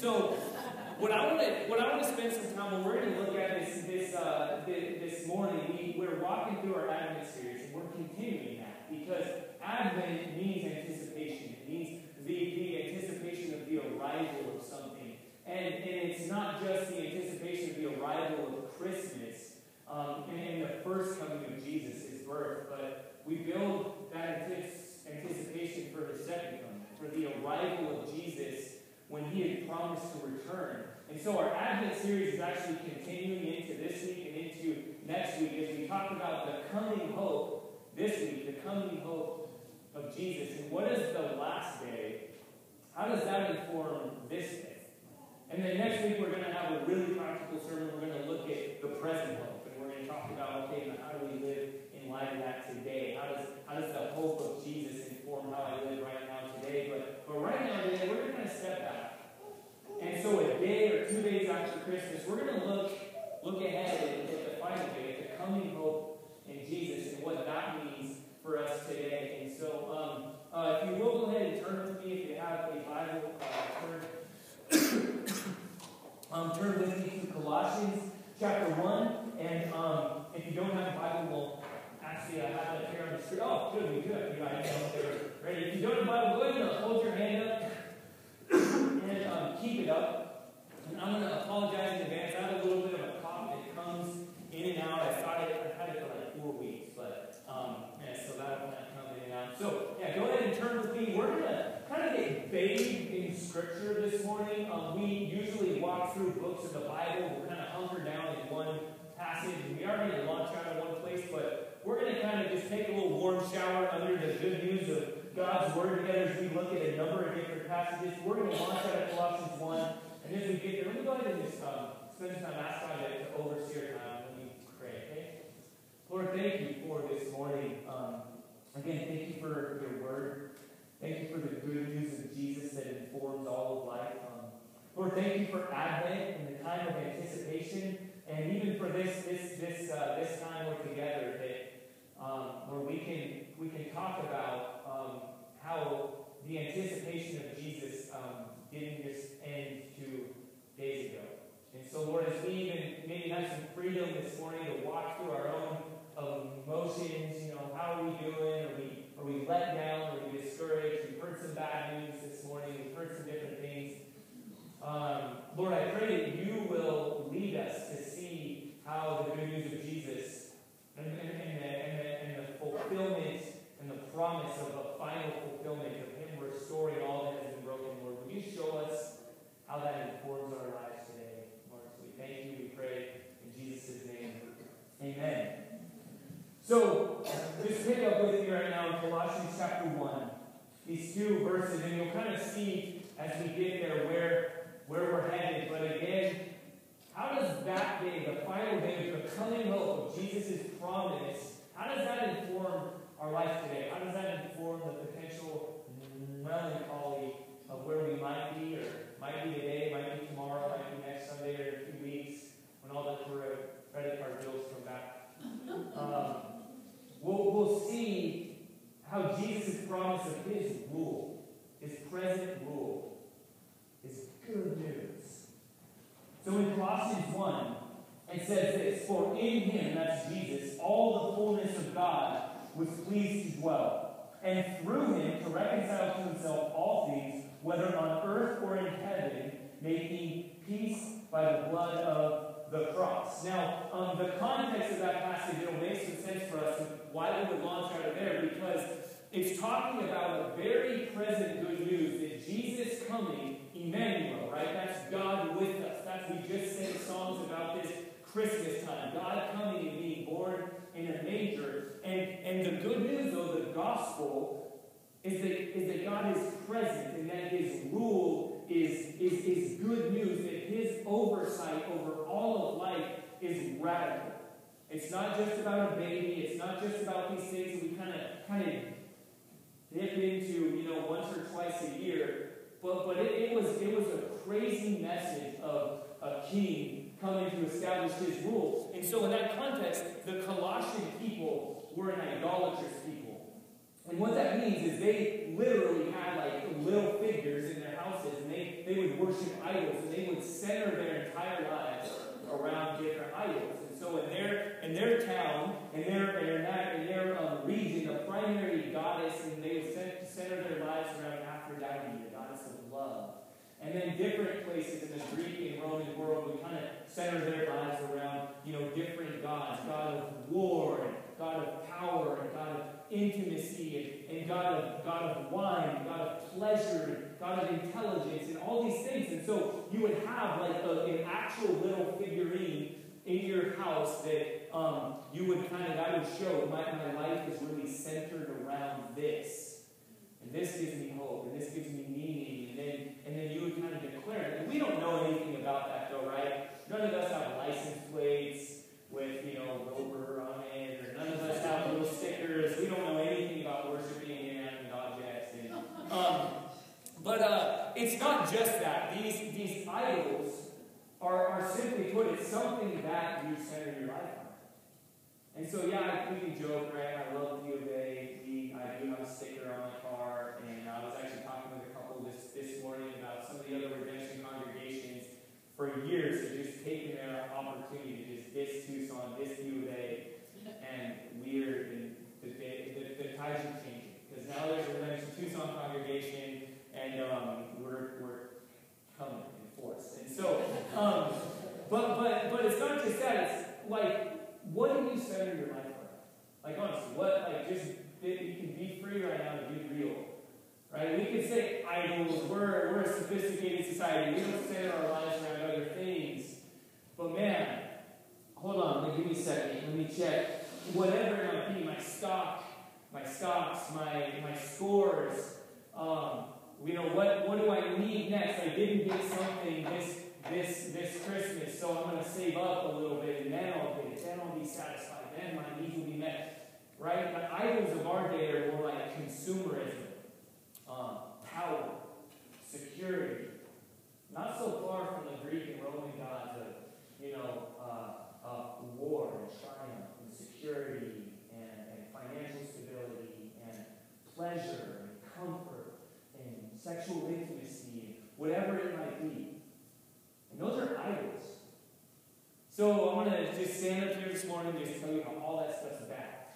so, what I want to what I want to spend some time on, we're going to look at this this uh, this, morning. We we're walking through our Advent series, and we're continuing that because Advent means anticipation. It means the the anticipation of the arrival of something, and and it's not just the anticipation of the arrival of Christmas um, and, and the first coming of Jesus, His birth, but we build that anticipation for His second coming, for the arrival of Jesus when he had promised to return. And so our Advent series is actually continuing into this week and into next week as we talk about the coming hope this week, the coming hope of Jesus. And what is the last day? How does that inform this day? And then next week we're going to have a really practical sermon. We're going to look at the present hope. And we're going to talk about, okay, how do we live in light of that today? How does, how does the hope of Jesus inform how I live right now today? But, but right now today, we're going to kind of step back and so a day or two days after Christmas, we're going to look look ahead at, the final day, at the coming hope in Jesus and what that means for us today. And so, um, uh, if you will go ahead and turn with me, if you have a Bible, uh, turn, um, turn with me to Colossians chapter 1. And um, if you don't have a Bible, well, actually, I have it here on the screen. Oh, good, we good. You guys ready. If you don't have a Bible, go ahead and hold your hand up and um, keep it up. I'm going to apologize in advance. I have a little bit of a cough that comes in and out. I started it, I had it for like four weeks, but um, yeah, so that'll kind of come in and out. So yeah, go ahead and turn with me. We're going to kind of get bathed in Scripture this morning. Um, we usually walk through books of the Bible. We're kind of hunkered down in one passage, and we are going to launch out of one place, but we're going to kind of just take a little warm shower under the good news of God's Word together as we look at a number of different passages. We're going to launch out of Colossians 1. And as we get there, let me go ahead and just um, spend some time asking God to oversee our time when we pray, okay? Lord, thank you for this morning. Um, again, thank you for your Word. Thank you for the good news of Jesus that informs all of life. Um, Lord, thank you for Advent and the time of anticipation, and even for this this this uh, this time we're together that um, where we can we can talk about um, how the anticipation of Jesus um, didn't just end two days ago. And so, Lord, as we even maybe have some freedom this morning to walk through our own emotions, you know, how are we doing? Are we, are we let down? Are we discouraged? We've heard some bad news this morning. We've heard some different things. Um, Lord, I pray that you will lead us to see how the good news of Jesus and, and, and, the, and, the, and the fulfillment and the promise of a final fulfillment of Him restoring all that has been broken, Lord. Would you show us how that informs our lives today, Lord? So we thank you, we pray in Jesus' name. Amen. So, just pick up with me right now in Colossians chapter 1, these two verses, and you'll kind of see as we get there where, where we're headed. But again, how does that day, the final day, the coming hope of Jesus' promise, how does that inform our life today? How does that inform the potential melancholy of where we might be, or might be today, might be tomorrow, might be next Sunday, or in a few weeks when all the credit card bills come back? Um, we'll, we'll see how Jesus' promise of his rule, his present rule, is good news. So in Colossians 1, it says this For in him, that's Jesus, all the fullness of God was pleased to dwell, and through him to reconcile to himself all things, whether on earth or in heaven, making peace by the blood of the cross. Now, um, the context of that passage, it'll make some sense for us why we would launch out of there, because it's talking about a very present good news that Jesus coming, Emmanuel, right? That's God with us. That's we just sang songs about this Christmas time. God coming and being born in a manger. And, and the good news, though, the gospel, is that, is that God is present and that his rule is, is, is good news, that his oversight over all of life is radical. It's not just about a baby, it's not just about these things we kind of kind of dip into, you know, once or twice a year. But but it, it was it was a crazy message of a king coming to establish his rule. And so, in that context, the Colossian people were an idolatrous people. And what that means is they literally had like little figures in their houses, they, would worship idols, and they would center their entire lives around different idols. And so in their in their town, in their in their, in their um, region, the primary goddess, and they would center their lives around Aphrodite, the goddess of love. And then different places in the Greek and Roman world would kind of center their lives around, you know, different gods. God of war, and God of power, and God of intimacy, and, and God of God of wine, God of pleasure, God of intelligence, and all these things. And so you would have like a, an actual little figurine in your house that um, you would kind of that would show my, my life is really centered around this. And this gives me hope, and this gives me meaning, and then and then you would kind of declare it. And we don't know anything about that though, right? None of us have license plates with, you know, Rover on it, or none of us have little stickers. We don't know anything about worshiping inanimate objects. And, um, but uh, it's not just that. These, these idols are, are simply put, it's something that you center your life on. And so, yeah, we can joke, right? I love the obey. We, I do have a sticker on my car, and I was actually talking with a couple this, this morning about some of the other redemption congregations for years have just taken their opportunity to just diss Tucson, diss U of A, and we're in the, the, the tides are changing. Because now there's a redemption Tucson congregation, and um, we're, we're coming in force. And so, um, but, but, but it's not just that, it's like, what do you center your life around? Like, honestly, what, like, just, you can be free right now to be real. Right? We can say idols, we're, we're a sophisticated society, we don't center our lives around other things. But man, hold on, give me a second, let me check. Whatever it might be, my stock, my stocks, my my scores, um, you know, what, what do I need next? I didn't get something this this this Christmas, so I'm gonna save up a little bit and then I'll get it, then I'll be satisfied, then my needs will be met. Right? The idols of our day are more like consumerism um, power, security. Not so far from the Greek and Roman gods of, you know, uh, uh, war and triumph and security and, and financial stability and pleasure and comfort and sexual intimacy and whatever it might be. And those are idols. So I'm going to just stand up here this morning and just tell you how all that stuff's bad.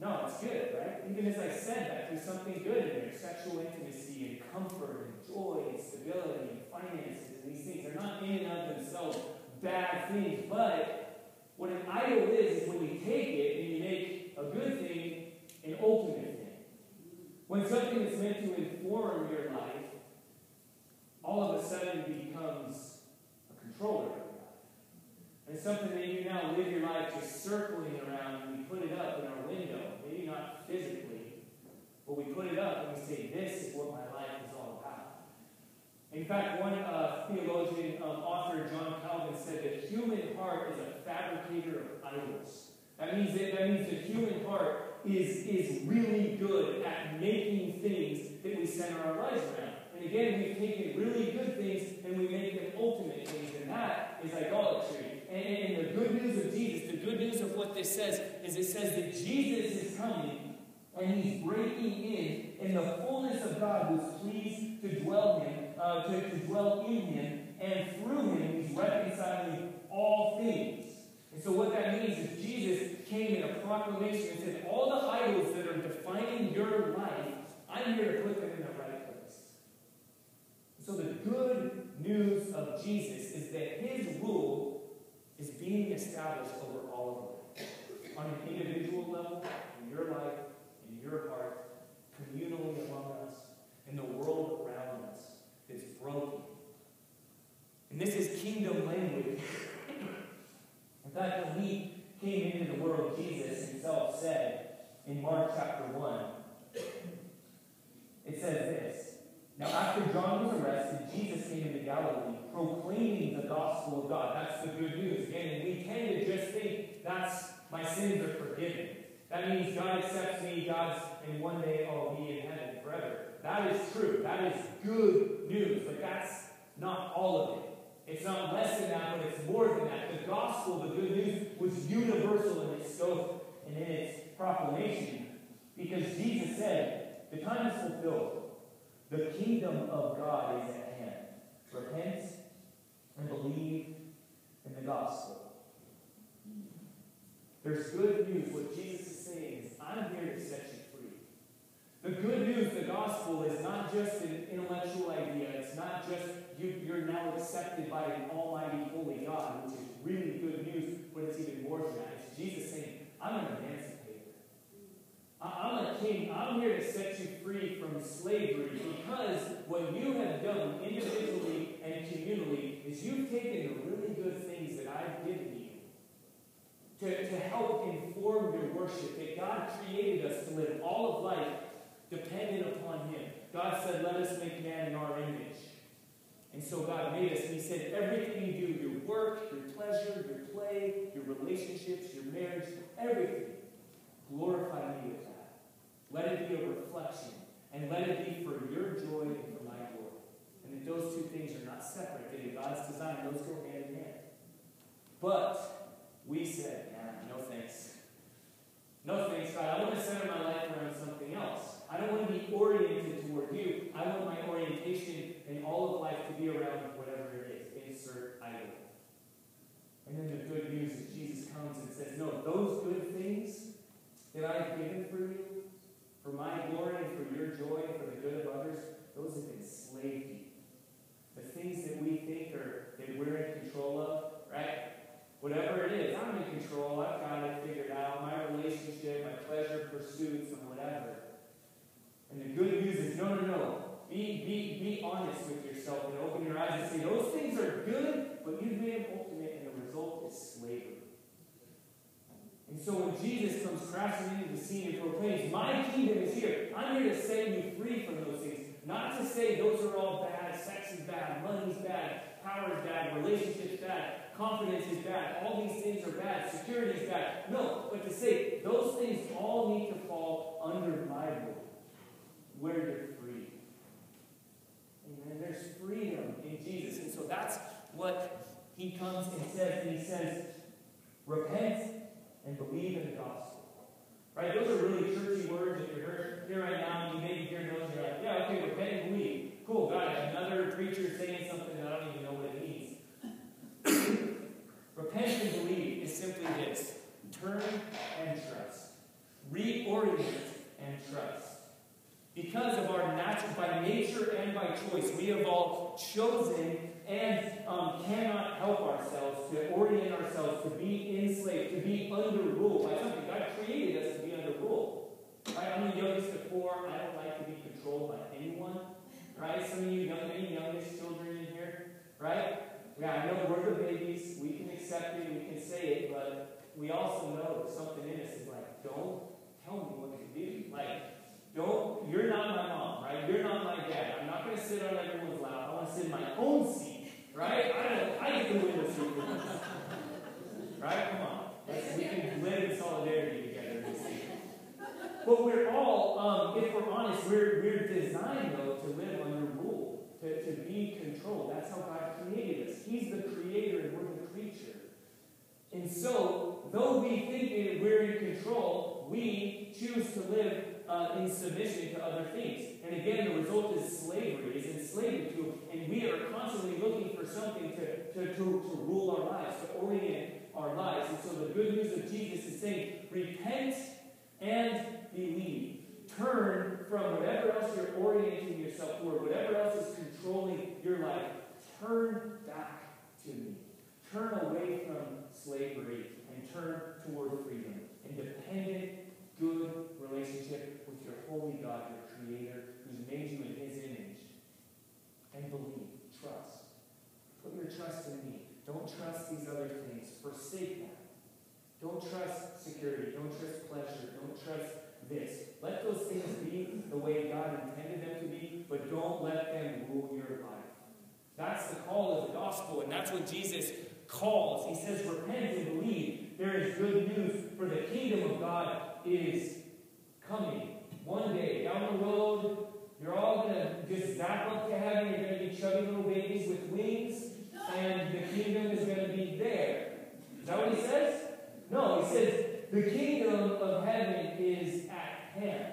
No, it's good, right? Even as I said that, there's something good in there. Sexual intimacy and comfort and joy and stability and finances and these things. They're not in and of themselves bad things. But what an idol is, is when you take it and you make a good thing an ultimate thing. When something that's meant to inform your life, all of a sudden becomes a controller and something that you now live your life just circling around and we put it up in our window. Maybe not physically, but we put it up and we say, This is what my life is all about. In fact, one uh, theologian, um, author, John Calvin, said that human heart is a fabricator of idols. That means that, that means the human heart is, is really good at making things that we center our lives around. And again, we've taken really good things and we make them ultimate things, and that is idolatry. And, and the good news of Jesus, the good news of what this says, is it says that Jesus is coming and he's breaking in, and the fullness of God was pleased to dwell him, uh, to, to dwell in him, and through him he's reconciling all things. And so what that means is Jesus came in a proclamation and said, all the idols that are defining your life, I'm here to put them in the right place. So the good news of Jesus is that his rule being established over all of them. On an individual level, in your life, in your heart, communally among us, in the world around us that's broken. And this is kingdom language. in fact, when he came into the world, Jesus himself said in Mark chapter 1, it says this Now, after John was arrested, Jesus came into Galilee proclaiming gospel of God. That's the good news. Again, and we tend to just think that's my sins are forgiven. That means God accepts me, God's, and one day I'll be in heaven forever. That is true. That is good news. But that's not all of it. It's not less than that, but it's more than that. The gospel, the good news, was universal in its scope and in its proclamation. Because Jesus said, The time is fulfilled. The kingdom of God is at hand. Repent and believe in the gospel. There's good news. What Jesus is saying is, I'm here to set you free. The good news, the gospel, is not just an intellectual idea. It's not just you, you're now accepted by an almighty, holy God, which is really good news, but it's even more than that. It's Jesus saying, I'm an emancipator. I'm a king. I'm here to set you free from slavery because what you I've given you to, to help inform your worship. That God created us to live all of life dependent upon Him. God said, Let us make man in our image. And so God made us, and He said, Everything you do, your work, your pleasure, your play, your relationships, your marriage, everything, glorify me with that. Let it be a reflection, and let it be for your joy and for my glory. And that those two things are not separate. In God's design, those go hand. But we said, no thanks. No thanks, God. I want to center my life around something else. I don't want to be oriented toward you. I want my orientation in all of life to be around whatever it is. Insert idol. And then the good news is Jesus comes and says, No, those good things that I've given for you, for my glory and for your joy and for the good of others, those have enslaved you. The things that we think are that we're in control of, right? Whatever it is, I'm in control. I've got it figured out. My relationship, my pleasure pursuits, and whatever. And the good news is no, no, no. Be, be, be honest with yourself and open your eyes and say, those things are good, but you've made them ultimate, and the result is slavery. And so when Jesus comes crashing into the scene and proclaims, My kingdom is here, I'm here to set you free from those things. Not to say those are all bad, sex is bad, money is bad, power is bad, relationships bad, confidence is bad, all these things are bad, security is bad. No, but to say those things all need to fall under my rule, where you're free. And there's freedom in Jesus. And so that's what he comes and says, and he says, repent and believe in the gospel. Right? Those are really churchy words. If you're here right now and you maybe hear those, you're like, yeah, okay, repent and believe. Cool, got it. Another preacher saying something that I don't even know what it means. repent and believe is simply this turn and trust, reorient and trust. Because of our natural, by nature and by choice, we have all chosen and um, cannot help ourselves to orient ourselves to be enslaved, to be under rule by something. God created us to be under rule. Right? I'm the youngest of four. I don't like to be controlled by anyone. Right? Some of you young, any youngest children in here, right? Yeah, I know we're the babies. We can accept it. We can say it, but we also know something in us is like, don't tell me what to do. Like, don't, you're not my mom, right? You're not my dad. I'm not going to sit on everyone's lap. I want to sit in my own seat, right? I don't, I get the window seat Right? Come on. Let's, we can live in solidarity together But we're all, um, if we're honest, we're, we're designed, though, to live under rule, to, to be controlled. That's how God created us. He's the creator and we're the creature. And so, though we think that we're in control, we choose to live uh, in submission to other things. And again, the result is slavery, is enslavement to, and we are constantly looking for something to, to, to, to rule our lives, to orient our lives. And so the good news of Jesus is saying, repent and believe. Turn from whatever else you're orienting yourself toward, whatever else is controlling your life. Turn back to me. Turn away from slavery and turn toward freedom. Independent, good relationship with your holy God, your Creator, who's made you in His image. And believe, trust. Put your trust in me. Don't trust these other things. Forsake them. Don't trust security. Don't trust pleasure. Don't trust this. Let those things be the way God intended them to be, but don't let them rule your life. That's the call of the gospel, and that's what Jesus calls. He says, Repent and believe. There is good news, for the kingdom of God is coming. One day, down the road, you're all going to just zap up to heaven. You're going to be chubby little babies with wings, and the kingdom is going to be there. Is that what he says? No, he says the kingdom of heaven is at hand.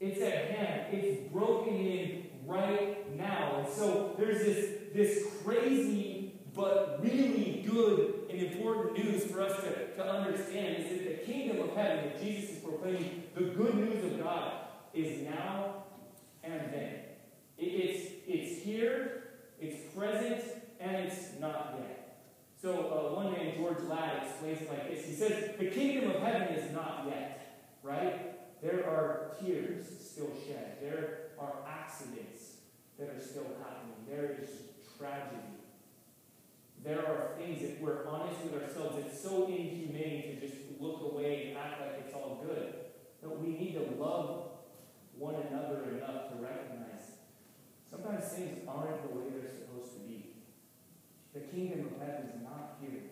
It's at hand. It's broken in right now. And so there's this, this crazy but really good and important news for us to, to understand is that the kingdom of heaven that Jesus is proclaiming, the good news of God, is now and then. It, it's, it's here, it's present, and it's not yet. So uh, one man, George Ladd, explains it like this. He says, the kingdom of heaven is not yet, right? There are tears still shed. There are accidents that are still happening. There is tragedy. There are things that we're honest with ourselves. It's so inhumane to just look away and act like it's all good. But we need to love one another enough to recognize sometimes things aren't the way they're supposed to be. The kingdom of heaven is not here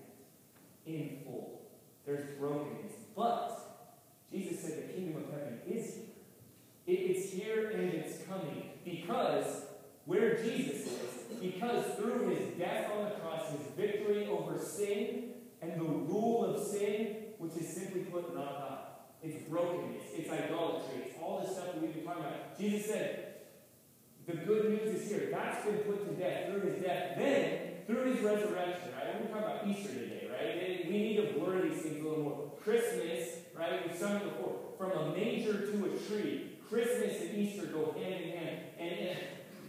in full. There's brokenness. But Jesus said the kingdom of heaven is here. It's here and it's coming because where Jesus is, because through his death on the cross, his victory over sin and the rule of sin, which is simply put not God. It's brokenness, it's idolatry, it's all this stuff that we've been talking about. Jesus said, the good news is here. That's been put to death through his death. Then, through his resurrection, right? We're talking about Easter today, right? We need to blur these things a little more. Christmas, right? We've sung it before. From a manger to a tree. Christmas and Easter go hand in hand. And, and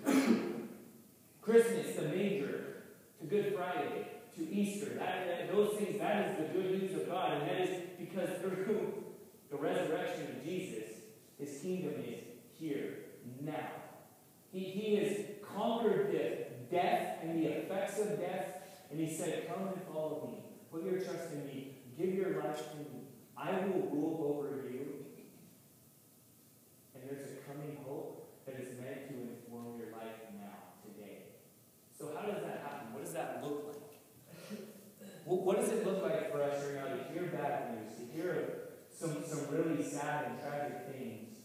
Christmas, the manger, to Good Friday, to Easter. That, that, those things, that is the good news of God. And that is because through the resurrection of Jesus, his kingdom is here now. He, he has conquered death, death and the effects of death, and he said, Come and follow me. Put your trust in me. Give your life to me. I will rule over you. And there's a coming hope that is meant to inform your life now, today. So how does that happen? What does that look like? What does it look like for us right now to hear bad news, to hear some, some really sad and tragic things,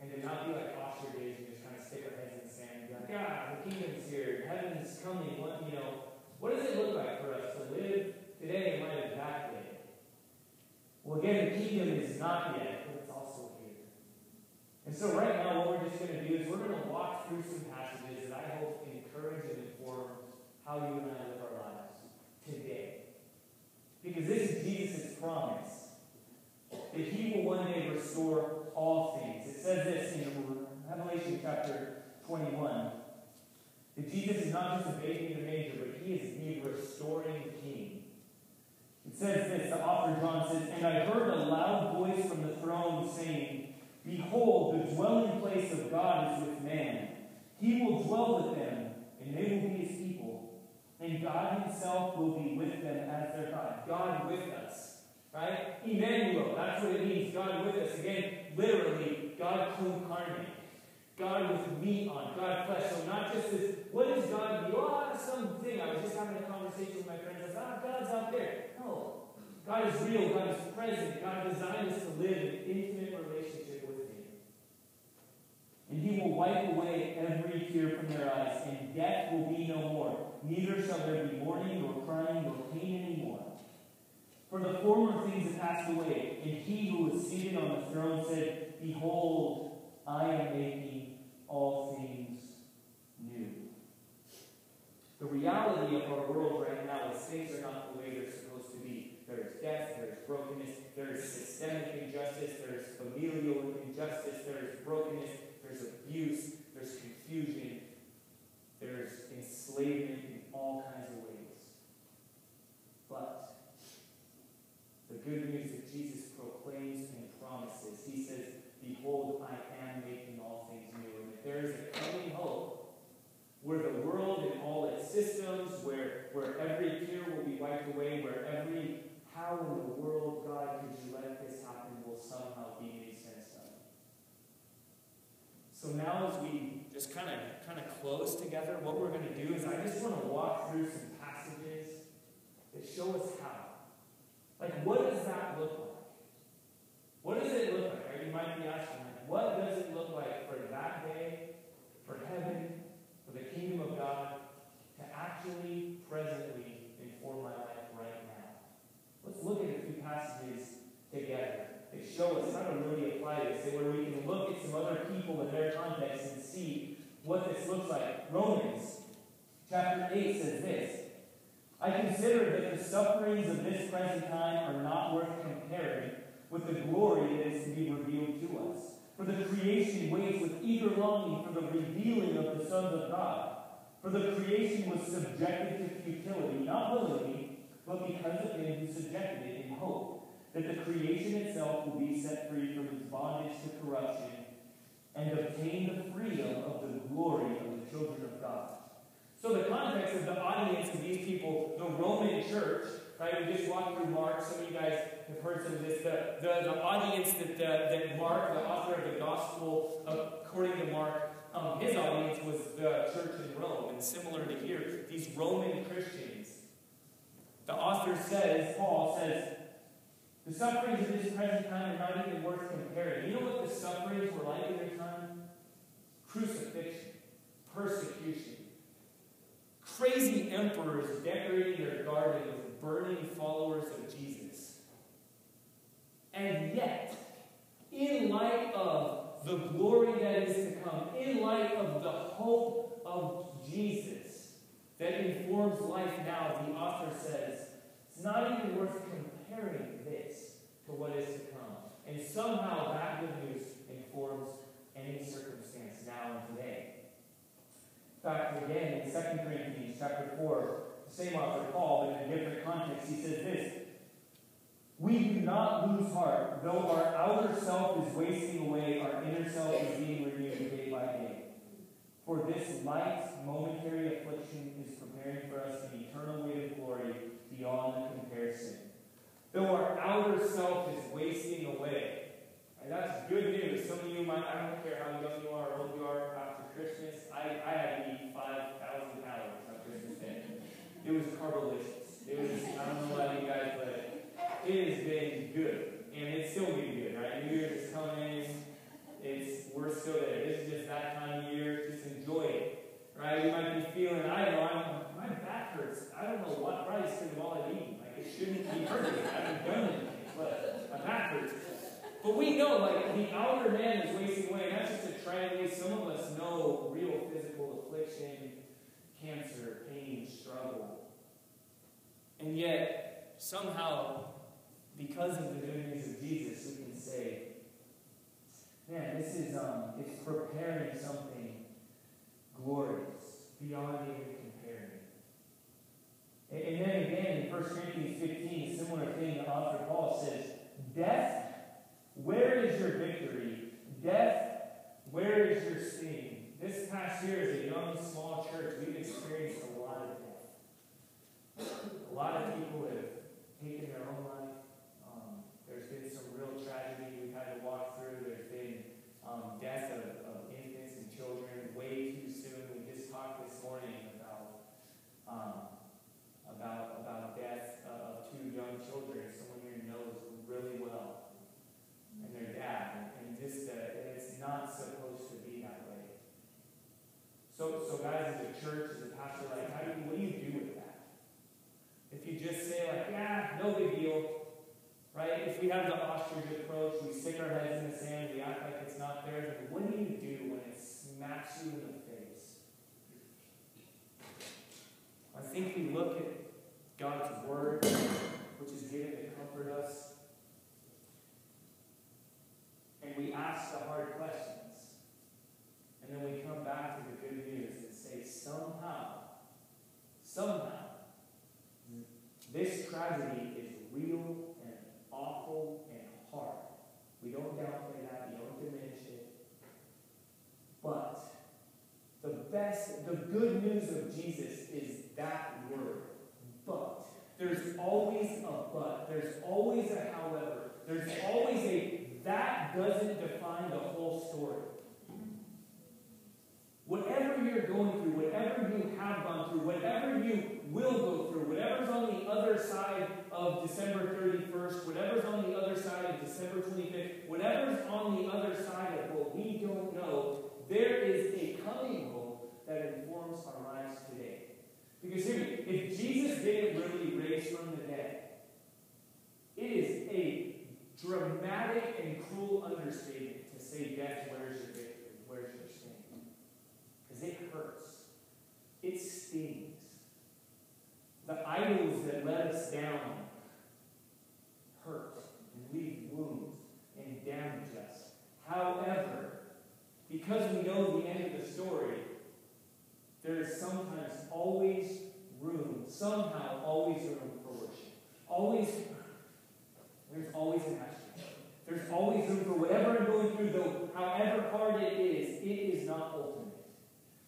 and to not be like posture days and just kind of stick our heads in the sand and be like, ah, the kingdom's here, heaven's coming. What you know, what does it look like for us to live today in light of that day? Well, again, the kingdom is not yet, but it's also here. And so right now, what we're just going to do is we're going to walk through some passages that I hope encourage and inform how you and I live our lives today. Because this is Jesus' promise that he will one day restore all things. It says this in Revelation chapter 21 that Jesus is not just a baby in the manger, but he is the restoring king. It says this, the author John says, And I heard a loud voice from the throne saying, Behold, the dwelling place of God is with man. He will dwell with them, and they will be his people. And God himself will be with them as their God. God with us. Right? Emmanuel, that's what it means. God with us. Again, literally, God co-incarnate. God with meat on, God flesh. So not just this, what is God be? Oh, something. I was just having a conversation with my friends. I ah, God's out there. No. God is real. God is present. God designed us to live in intimate relationship. And He will wipe away every tear from their eyes, and death will be no more. Neither shall there be mourning, nor crying, nor pain anymore. For the former things have passed away, and he who was seated on the throne said, Behold, I am making all things new. The reality of our world right now is things are not the way they're supposed to be. There is death, there is brokenness, there is systemic injustice, there is familial injustice, there is brokenness, abuse, there's confusion, there's enslavement in all kinds of ways. But the good news that Jesus proclaims and promises, he says, Behold, I am making all things new. And if there is a coming hope where the world and all its systems, where, where every tear will be wiped away, where every how in the world, God, could you let this happen, will somehow be made sense of. So now as we just kind of kind of close together, what we're going to do is I just want to walk through some passages that show us how. Like, what does that look like? What does it look like? Right? You might be asking, like, what does it look like for that day, for heaven, for the kingdom of God, to actually, presently inform my life right now? Let's look at a few passages together that show us how to really apply looks like. Romans chapter 8 says this I consider that the sufferings of this present time are not worth comparing with the glory that is to be revealed to us. For the creation waits with eager longing for the revealing of the sons of God. For the creation was subjected to futility, not willingly, but because of him who subjected it in hope, that the creation itself will be set free from its bondage to corruption and obtain the freedom of the glory of the children of God. So the context of the audience of these people, the Roman church, right? We just walked through Mark. Some of you guys have heard some of this. The, the, the audience that, uh, that Mark, the author of the gospel, according to Mark, um, his audience was the church in Rome. And similar to here, these Roman Christians. The author says, Paul says, the sufferings of this present time are not even worth comparing. You know what the sufferings were like in their time? Crucifixion, persecution, crazy emperors decorating their with burning followers of Jesus. And yet, in light of the glory that is to come, in light of the hope of Jesus that informs life now, the author says, it's not even worth comparing this to what is to come. And somehow that good news informs any circumstance now and today. In fact, again, in 2 Corinthians chapter 4, the same author, Paul, but in a different context, he says this we do not lose heart, though our outer self is wasting away, our inner self is being renewed day by day. For this light, momentary affliction is preparing for us an eternal weight of glory beyond comparison. Though our outer self is wasting away. And that's good news. Some of you might, I don't care how young you are or old you are after Christmas, I, I had to eat 5,000 calories on Christmas Day. It was carbolicious. It was, I don't know about you guys, but it has been good. And it's still being good, right? New Year's is coming. It's we're still there. This is just that time of year. Just enjoy it. Right? You might be feeling, I don't know, I'm, my back hurts. I don't know what price because all I've eaten. Like it shouldn't be hurting. I haven't done anything. But my back hurts. But we know, like, the outer man is wasting away. And that's just a tragedy. Some of us know real physical affliction, cancer, pain, struggle. And yet, somehow, because of the good news of Jesus, we can say, man, this is um, it's preparing something glorious beyond even comparing. And, then again in 1 Corinthians 15, a similar thing, the author Paul says, Death, where is your victory? Death, where is your sting? This past year, as a young, small church, we've experienced a lot of death. A lot of people have taken their own life. um, there's been some real tragedy we've had to walk through. There's been um, death of, of, infants and children way too soon. We just talked this morning about um, about about death of two young children. Someone here knows really well, and their dad, and, just uh, and it's not supposed to. So, so guys, as a church, as a pastor, like, how do you, what do you do with that? If you just say like, yeah, no big deal, Right? If we have the ostrich approach, we stick our heads in the sand, we act like it's not there, then what do you do when it smacks you in the face? I think we look at God's Word, which is given to comfort us, and we ask the hard questions. And then we come back to the good news and say, somehow, somehow, this tragedy is real and awful and hard. We don't downplay that, we don't diminish it. But the best, the good news of Jesus is that word. But. There's always a but. There's always a however. There's always a that doesn't define the whole story. Whatever you're going through, whatever you have gone through, whatever you will go through, whatever's on the other side of December 31st, whatever's on the other side of December 25th, whatever's on the other side of what we don't know, there is a coming hope that informs our lives today. Because hear me, if Jesus didn't really raise from the dead, it is a dramatic and cruel understatement to say death, where's your victory? Where's your sting? Because it hurts. stings. The idols that let us down hurt and leave wounds and damage us. However, because we know the end of the story, there is sometimes always room, somehow always room for worship. Always, there's always an action. There's for whatever I'm going through, though, however hard it is, it is not ultimate.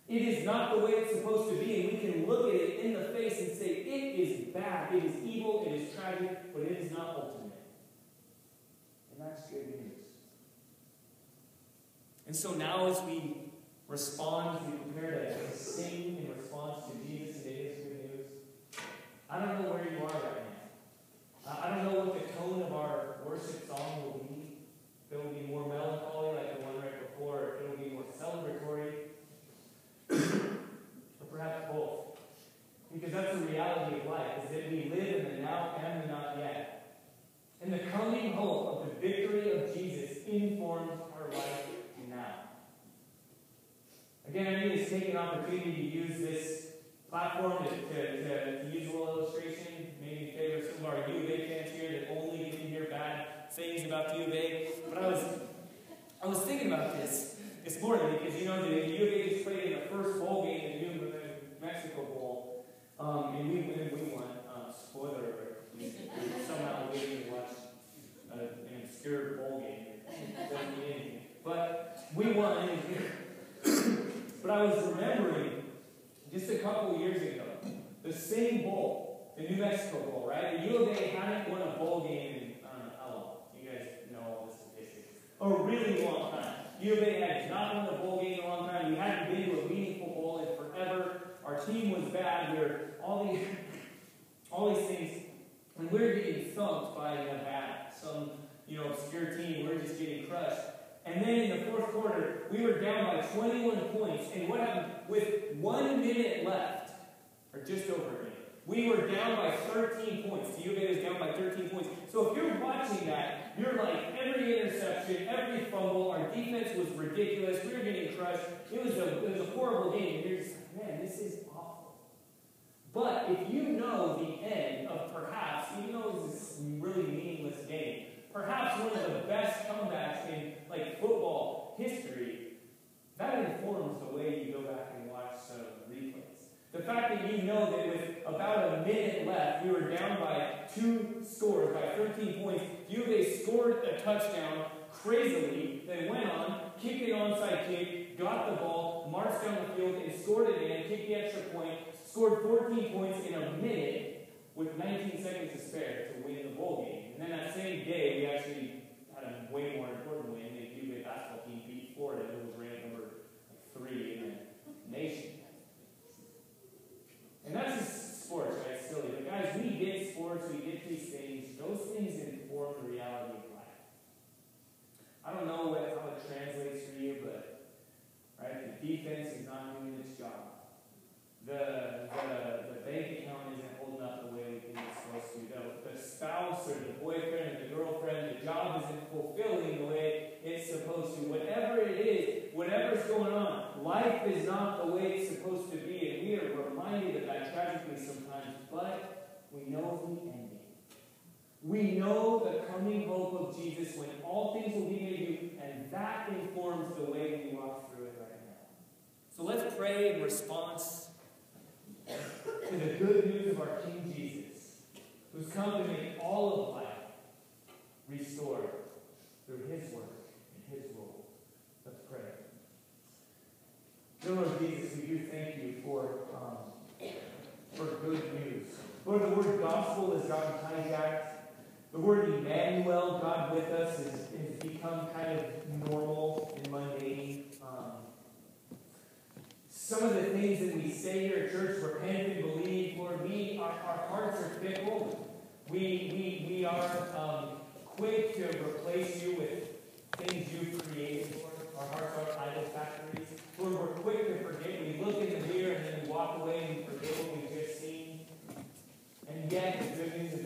It is not the way it's supposed to be, and we can look at it in the face and say, it is bad, it is evil, it is tragic, but it is not ultimate. And that's good news. And so now, as we respond, we prepare to sing in response to Jesus and His good news. I don't know where you are right now. I don't know what the tone of our worship song will be. If it will be more melancholy, like the one right before, or if it will be more celebratory, or perhaps both. Because that's the reality of life, is that we live in the now and the not yet. And the coming hope of the victory of Jesus informs our life Again, I need to take an opportunity to use this platform to, to, to, use a little illustration. Maybe favor some of our U of A fans here that only get to hear bad things about U of A. But I was, I was thinking about this this morning because you know the U of A just played in the first bowl game in the New Mexico Bowl, um, and we win. We won. Um, spoiler alert. We, somehow we didn't watch an obscure bowl game. But we won. But I was remembering just a couple years ago, the same bowl, the New Mexico Bowl, right? The U of A hadn't won a bowl game in, how long. You guys know all the statistics. A really long time. U of A had not won a bowl game in a long time. We hadn't been to a meaningful bowl in forever. Our team was bad. We were all these, all these things. And we were getting thumped by Nevada, some you know obscure team. We were just getting crushed. And then in the fourth quarter, we were down by 21 points. And what happened? With one minute left, or just over a minute, we were down by 13 points. The U of A was down by 13 points. So if you're watching that, you're like, every interception, every fumble, our defense was ridiculous. We were getting crushed. It was a, it was a horrible game. And you're just like, man, this is awful. But if you know the end of perhaps, even though it was this really meaningless game, perhaps one of the best comebacks in like football history, that informs the way you go back and watch some replays. The fact that you know that with about a minute left, we were down by two scores, by 13 points. U of A scored a touchdown crazily, then went on, kicked an onside kick, got the ball, marched down the field, and scored it in, kicked the extra point, scored 14 points in a minute with 19 seconds to spare to win the bowl game. And then that same day, we actually had a way more important win. The U basketball team beat Florida, who was ranked number three in the nation. And that's just sports, right? Silly. But guys, we get sports, we get these things. Those things inform the reality of life. I don't know what, how it translates for you, but right, the defense is not doing its job. The, the, the bank account isn't holding up the way it's supposed to. The, the spouse or the boyfriend or the girlfriend, the job isn't fulfilling the way it's supposed to. Whatever it is, whatever's going on, life is not the way it's supposed to be. And we are reminded of that tragically sometimes, but we know the ending. We know the coming hope of Jesus when all things will be made new, and that informs the way we walk through it right now. So let's pray in response to the good news of our King Jesus, who's come to make all of life restored through his work and his rule. Let's pray. Dear Lord Jesus, we do thank you for, um, for good news. Lord, the word gospel has gotten hijacked. The word Emmanuel, God with us, has, become kind of normal and mundane. Um, some of the things that we say here at church, repent and believe, Lord, we, our, our hearts are fickle. We, we, we are um, quick to replace you with things you've created, Lord. Our hearts are idol factories. Lord, we're quick to forget. We look in the mirror and then we walk away and forget what we've just seen. And yet, the good news